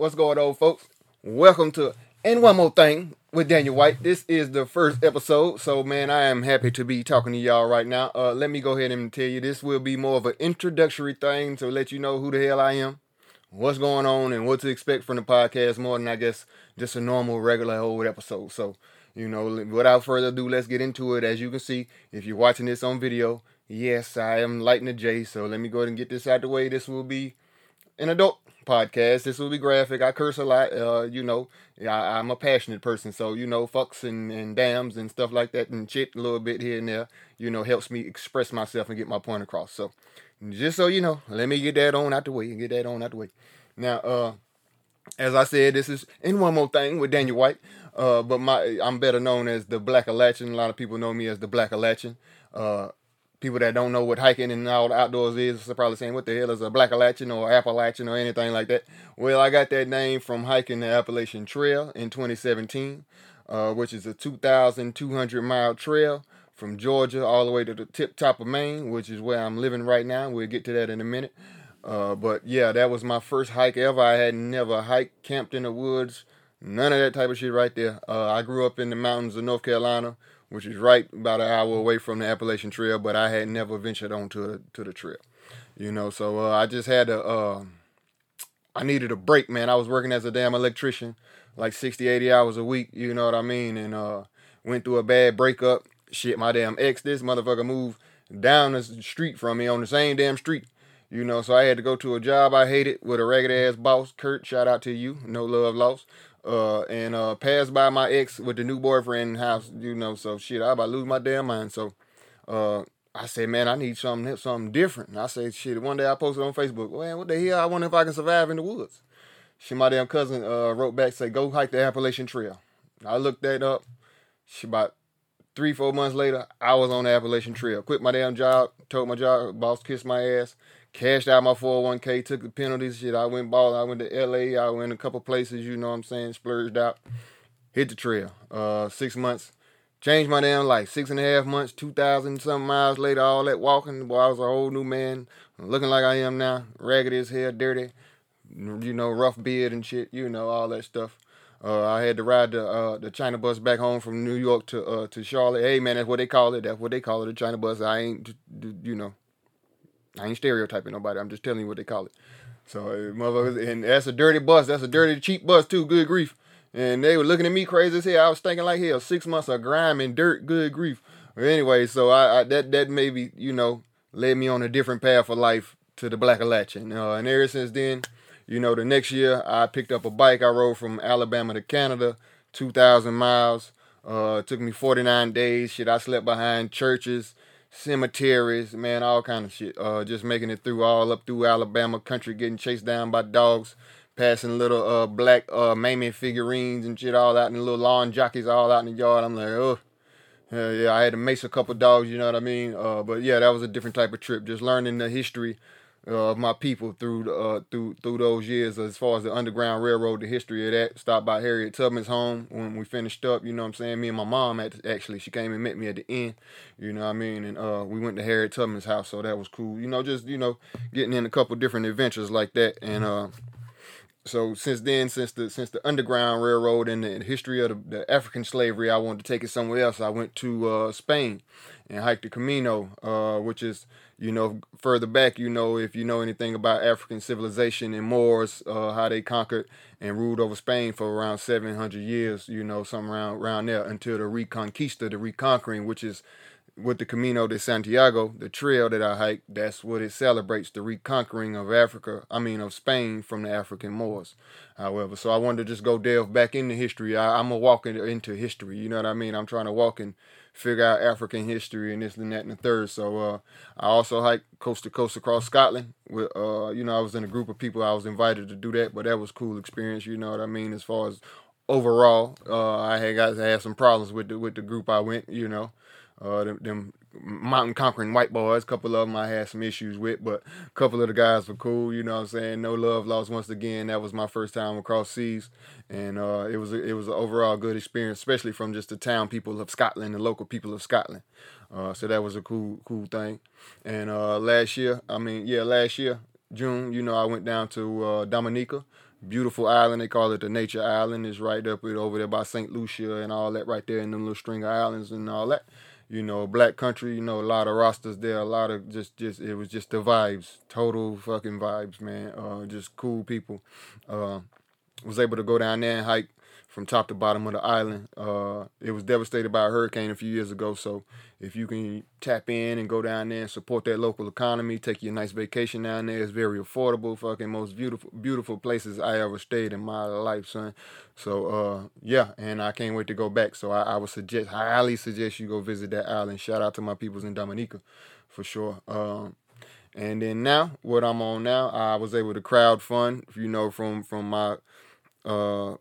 What's going on, folks? Welcome to And One More Thing with Daniel White. This is the first episode, so man, I am happy to be talking to y'all right now. Uh, let me go ahead and tell you this will be more of an introductory thing to let you know who the hell I am, what's going on, and what to expect from the podcast more than I guess just a normal, regular old episode. So, you know, without further ado, let's get into it. As you can see, if you're watching this on video, yes, I am lighting the J, so let me go ahead and get this out the way. This will be an adult podcast. This will be graphic. I curse a lot. Uh, you know, I, am a passionate person, so you know, fucks and, and dams and stuff like that and shit a little bit here and there. You know, helps me express myself and get my point across. So, just so you know, let me get that on out the way and get that on out the way. Now, uh, as I said, this is in one more thing with Daniel White. Uh, but my I'm better known as the Blackalachian. A lot of people know me as the Blackalachian. Uh, people that don't know what hiking and all the outdoors is are probably saying, what the hell is a Blackalachian or Appalachian or anything like that? Well, I got that name from hiking the Appalachian Trail in 2017, uh, which is a 2,200 mile trail from Georgia all the way to the tip top of Maine, which is where I'm living right now. We'll get to that in a minute. Uh, but yeah, that was my first hike ever. I had never hiked, camped in the woods, none of that type of shit right there. Uh, I grew up in the mountains of North Carolina which is right about an hour away from the Appalachian Trail, but I had never ventured onto the, to the trail. You know, so uh, I just had to, uh, I needed a break, man. I was working as a damn electrician, like 60, 80 hours a week, you know what I mean? And uh, went through a bad breakup. Shit, my damn ex, this motherfucker moved down the street from me on the same damn street. You know, so I had to go to a job I hated with a ragged ass boss. Kurt, shout out to you. No love lost uh, and uh, passed by my ex with the new boyfriend house, you know. So shit, I about lose my damn mind. So uh, I said, man, I need something something different. And I said, shit. One day I posted on Facebook, man, what the hell? I wonder if I can survive in the woods. She, my damn cousin, uh, wrote back, say, go hike the Appalachian Trail. I looked that up. She about three, four months later, I was on the Appalachian Trail. Quit my damn job, told my job boss kiss my ass, cashed out my 401k, took the penalties, shit. I went ball. I went to LA. I went a couple places, you know what I'm saying, splurged out. Hit the trail. Uh, six months. Changed my damn life. Six and a half months, 2,000 some miles later, all that walking. Boy, I was a whole new man. Looking like I am now. Raggedy as hell, dirty. You know, rough beard and shit. You know, all that stuff. Uh, I had to ride the uh, the China bus back home from New York to uh, to Charlotte. Hey man, that's what they call it. That's what they call it, the China bus. I ain't, you know, I ain't stereotyping nobody. I'm just telling you what they call it. So uh, motherfuckers, and that's a dirty bus. That's a dirty cheap bus too. Good grief. And they were looking at me crazy as hell. I was thinking like hell. Six months of grime and dirt. Good grief. But anyway, so I, I that that maybe you know led me on a different path of life to the Blackalachian. Uh, and ever since then, you know, the next year I picked up a bike. I rode from Alabama to Canada, 2,000 miles. Uh, took me 49 days. Shit, I slept behind churches cemeteries, man, all kind of shit. Uh, just making it through all up through Alabama country, getting chased down by dogs, passing little uh black uh Mamie figurines and shit all out in the little lawn jockeys all out in the yard. I'm like, oh. Yeah, I had to mace a couple dogs, you know what I mean? Uh, but yeah, that was a different type of trip. Just learning the history uh, of my people through uh, through through those years as far as the Underground Railroad, the history of that. Stopped by Harriet Tubman's home when we finished up. You know what I'm saying? Me and my mom at, actually she came and met me at the end. You know what I mean? And uh, we went to Harriet Tubman's house, so that was cool. You know, just you know getting in a couple different adventures like that. And uh, so since then, since the since the Underground Railroad and the history of the, the African slavery, I wanted to take it somewhere else. I went to uh, Spain and hiked the Camino, uh, which is you know, further back, you know, if you know anything about African civilization and Moors, uh, how they conquered and ruled over Spain for around 700 years, you know, some around, around there until the Reconquista, the reconquering, which is with the Camino de Santiago, the trail that I hike, that's what it celebrates the reconquering of Africa, I mean, of Spain from the African Moors. However, so I wanted to just go delve back into history. I, I'm a walking into history, you know what I mean? I'm trying to walk and figure out African history and this and that and the third. So uh, I also hiked coast to coast across Scotland. With uh, you know, I was in a group of people. I was invited to do that, but that was cool experience. You know what I mean? As far as overall, uh, I had guys had some problems with the with the group I went. You know, uh, them, them mountain conquering white boys. A couple of them I had some issues with, but a couple of the guys were cool. You know what I'm saying? No love lost once again. That was my first time across seas, and uh, it was a, it was an overall good experience, especially from just the town people of Scotland, the local people of Scotland. Uh, so that was a cool cool thing. And uh, last year, I mean, yeah, last year June, you know, I went down to uh, Dominica beautiful island. They call it the Nature Island. It's right up over there by St. Lucia and all that, right there in them little string of islands and all that. You know, black country. You know, a lot of rosters there. A lot of just, just it was just the vibes, total fucking vibes, man. Uh, just cool people. Uh, was able to go down there and hike from top to bottom of the island. Uh, it was devastated by a hurricane a few years ago. So if you can tap in and go down there and support that local economy, take you a nice vacation down there. It's very affordable. Fucking most beautiful, beautiful places I ever stayed in my life, son. So uh, yeah, and I can't wait to go back. So I, I would suggest, highly suggest you go visit that island. Shout out to my peoples in Dominica, for sure. Um, and then now, what I'm on now, I was able to crowd fund, you know, from from my uh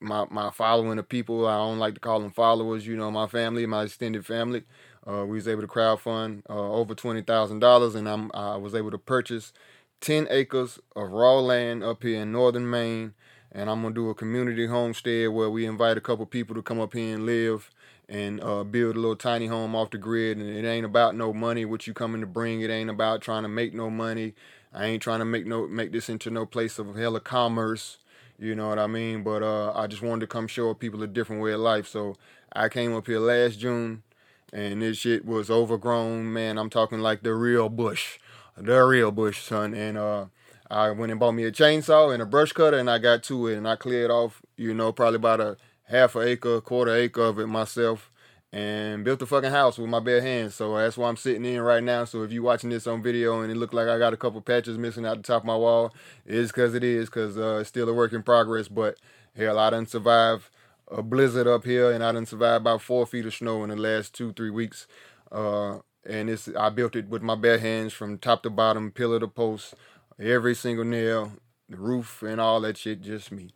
my my following of people. I don't like to call them followers. You know, my family, my extended family. Uh, we was able to crowdfund uh, over twenty thousand dollars, and I'm I was able to purchase ten acres of raw land up here in northern Maine. And I'm gonna do a community homestead where we invite a couple people to come up here and live and uh, build a little tiny home off the grid. And it ain't about no money what you coming to bring. It ain't about trying to make no money. I ain't trying to make no make this into no place of hella commerce. You know what I mean? But uh, I just wanted to come show people a different way of life. So I came up here last June, and this shit was overgrown. Man, I'm talking like the real bush, the real bush, son. And uh, I went and bought me a chainsaw and a brush cutter, and I got to it, and I cleared off, you know, probably about a half an acre, quarter acre of it myself and built a fucking house with my bare hands. So that's why I'm sitting in right now. So if you're watching this on video and it look like I got a couple patches missing out the top of my wall, it is because it is because uh, it's still a work in progress. But hell, I didn't survive a blizzard up here, and I didn't survive about four feet of snow in the last two three weeks. Uh, and it's I built it with my bare hands from top to bottom, pillar to post, every single nail, the roof, and all that shit, just me.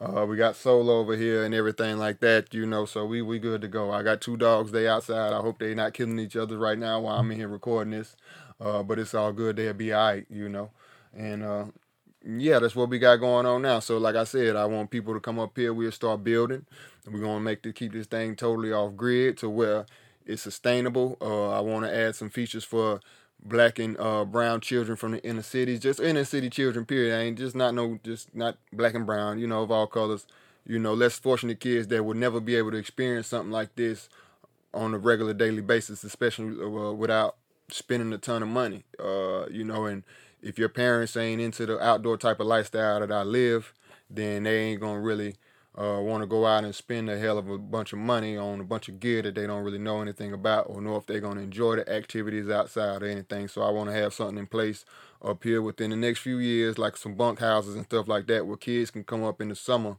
Uh, we got solar over here and everything like that, you know. So we we good to go. I got two dogs. They outside. I hope they not killing each other right now while I'm in here recording this. Uh, but it's all good. They'll be alright, you know. And uh, yeah, that's what we got going on now. So like I said, I want people to come up here. We'll start building. We're gonna make to keep this thing totally off grid to where it's sustainable. Uh, I want to add some features for black and uh, brown children from the inner cities, just inner city children. Period. I ain't just not no, just not black and brown. You know, of all colors. You know, less fortunate kids that would never be able to experience something like this on a regular daily basis, especially uh, without spending a ton of money. Uh, you know, and if your parents ain't into the outdoor type of lifestyle that I live, then they ain't gonna really uh, want to go out and spend a hell of a bunch of money on a bunch of gear that they don't really know anything about or know if they're going to enjoy the activities outside or anything. So I want to have something in place up here within the next few years, like some bunk houses and stuff like that, where kids can come up in the summer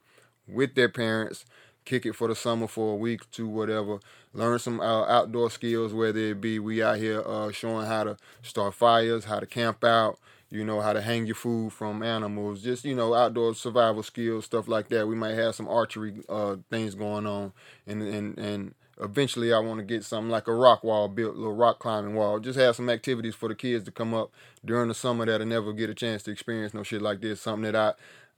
with their parents, kick it for the summer for a week two, whatever, learn some uh, outdoor skills, whether it be we out here uh, showing how to start fires, how to camp out, you know how to hang your food from animals just you know outdoor survival skills stuff like that. We might have some archery uh, things going on. And and and eventually i want to get something like a rock wall built little rock climbing wall. Just have some activities for the kids to come up during the summer that'll never get a chance to experience no shit like this. Something that i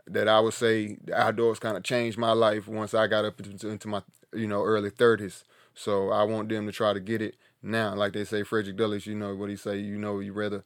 that i would say the outdoors kind of changed my life once i got up into, into my you know early 30s so i want them to try to get it now. Like they say frederick douglass you know what he say you know you rather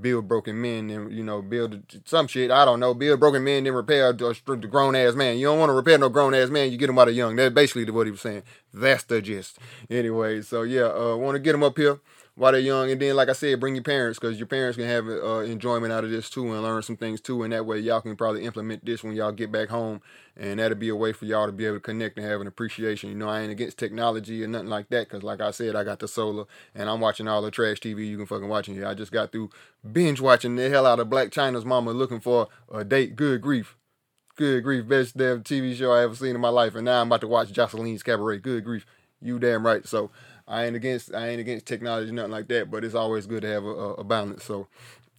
build broken men and you know build some shit. I don't know. Build broken men then repair the grown ass man. You don't want to repair no grown ass man. You get him out of young. That's basically what he was saying. That's the gist. Anyway, so yeah, uh, want to get him up here while they're young. And then, like I said, bring your parents because your parents can have uh, enjoyment out of this too and learn some things too. And that way, y'all can probably implement this when y'all get back home. And that'll be a way for y'all to be able to connect and have an appreciation. You know, I ain't against technology or nothing like that because, like I said, I got the solar and I'm watching all the trash TV you can fucking watch in here. I just got through binge watching the hell out of Black Chyna's Mama looking for a date. Good grief. Good grief. Best damn TV show I ever seen in my life. And now I'm about to watch Joseline's Cabaret. Good grief. You damn right. So, I ain't against I ain't against technology, nothing like that. But it's always good to have a, a balance. So,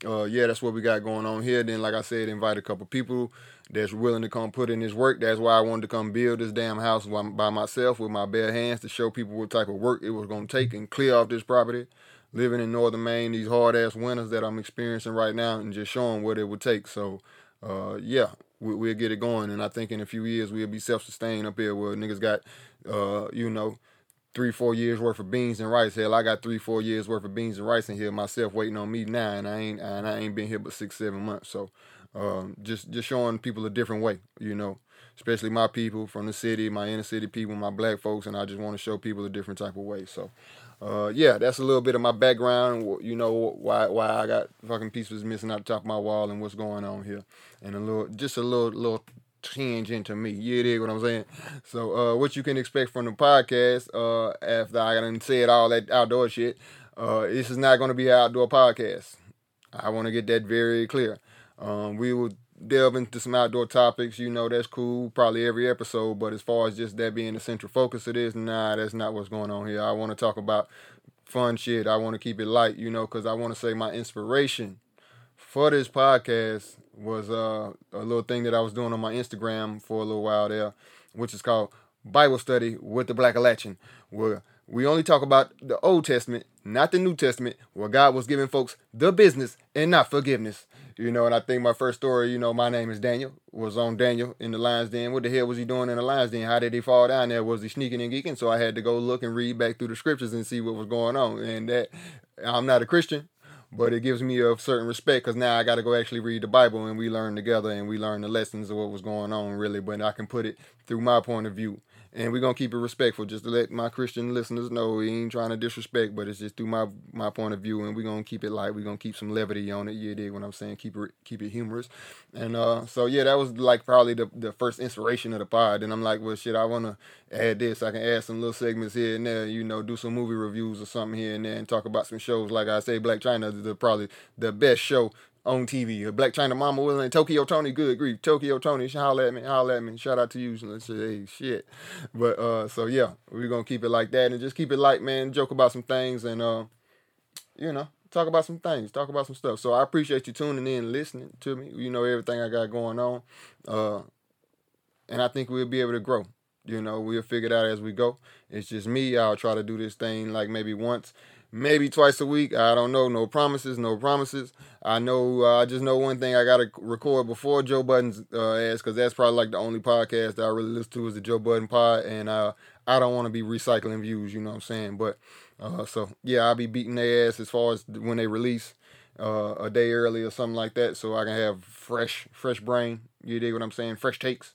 uh, yeah, that's what we got going on here. Then, like I said, invite a couple people that's willing to come put in this work. That's why I wanted to come build this damn house by myself with my bare hands to show people what type of work it was going to take and clear off this property. Living in northern Maine, these hard ass winters that I'm experiencing right now, and just showing what it would take. So, uh, yeah, we, will get it going. And I think in a few years we'll be self sustained up here where niggas got, uh, you know, three, four years worth of beans and rice. Hell, I got three, four years worth of beans and rice in here myself waiting on me now, and I ain't and I ain't been here but six, seven months. So, Um, just just showing people a different way, you know, especially my people from the city, my inner city people, my black folks, and I just want to show people a different type of way. So, uh, yeah, that's a little bit of my background. You know why why I got fucking pieces missing out the top of my wall and what's going on here, and a little just a little little tinge into me. You dig what I'm saying? So, uh, what you can expect from the podcast uh, after I done said all that outdoor shit, uh, this is not going to be an outdoor podcast. I want to get that very clear. Um, we will delve into some outdoor topics. You know, that's cool, probably every episode. But as far as just that being the central focus of this, nah, that's not what's going on here. I want to talk about fun shit. I want to keep it light, you know, because I want to say my inspiration for this podcast was uh, a little thing that I was doing on my Instagram for a little while there, which is called Bible Study with the Blackalachian, where we only talk about the Old Testament, not the New Testament, where God was giving folks the business and not forgiveness. You know, and I think my first story, you know, my name is Daniel, was on Daniel in the lion's den. What the hell was he doing in the lion's den? How did he fall down there? Was he sneaking and geeking? So I had to go look and read back through the scriptures and see what was going on. And that I'm not a Christian, but it gives me a certain respect because now I got to go actually read the Bible and we learn together and we learn the lessons of what was going on really. But I can put it through my point of view and we're gonna keep it respectful just to let my christian listeners know we ain't trying to disrespect but it's just through my my point of view and we're gonna keep it light we're gonna keep some levity on it you dig what i'm saying keep it keep it humorous and uh so yeah that was like probably the, the first inspiration of the pod and i'm like well shit i want to add this i can add some little segments here and there you know do some movie reviews or something here and there and talk about some shows like i say Black Chyna is the, probably the best show on TV. Black Chyna Mama was in Tokyo Toni. Good grief, Tokyo Toni. Holla at me, holla at me. Shout out to you. Hey, shit. But uh, so yeah, we're gonna keep it like that and just keep it light, man. Joke about some things and uh, you know, talk about some things, talk about some stuff. So I appreciate you tuning in, listening to me. You know everything I got going on, uh, and I think we'll be able to grow. You know, we'll figure it out as we go. It's just me. I'll try to do this thing like maybe once maybe twice a week. I don't know. No promises. No promises. I know. Uh, I just know one thing. I got to record before Joe Budden's uh, ass because that's probably like the only podcast that I really listen to is the Joe Budden pod, and uh, I don't want to be recycling views. You know what I'm saying? But uh, so yeah, I'll be beating their ass as far as when they release. Uh, a day early or something like that, so I can have fresh, fresh brain. You dig what I'm saying? Fresh takes.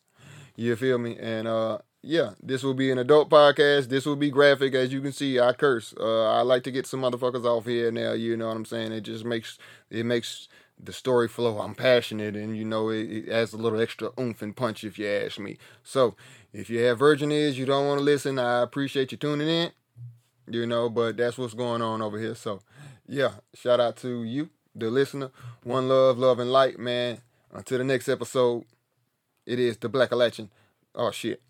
You feel me? And uh, yeah, this will be an adult podcast. This will be graphic, as you can see. I curse. Uh, I like to get some motherfuckers off here now. You know what I'm saying? It just makes it makes the story flow. I'm passionate, and you know it, it adds a little extra oomph and punch, if you ask me. So, if you have virgin ears, you don't want to listen. I appreciate you tuning in. You know, but that's what's going on over here. So, yeah, shout out to you, the listener. One love, love and light, man. Until the next episode, it is the Blackalachian. Oh shit.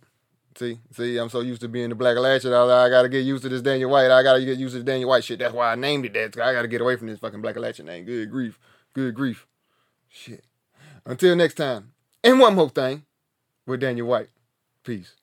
See, see, I'm so used to being the Blackalachian. I, I gotta get used to this Daniel White. I gotta get used to the Daniel White shit. That's why I named it that. I gotta get away from this fucking Blackalachian name. Good grief. Good grief. Shit. Until next time. And one more thing with Daniel White. Peace.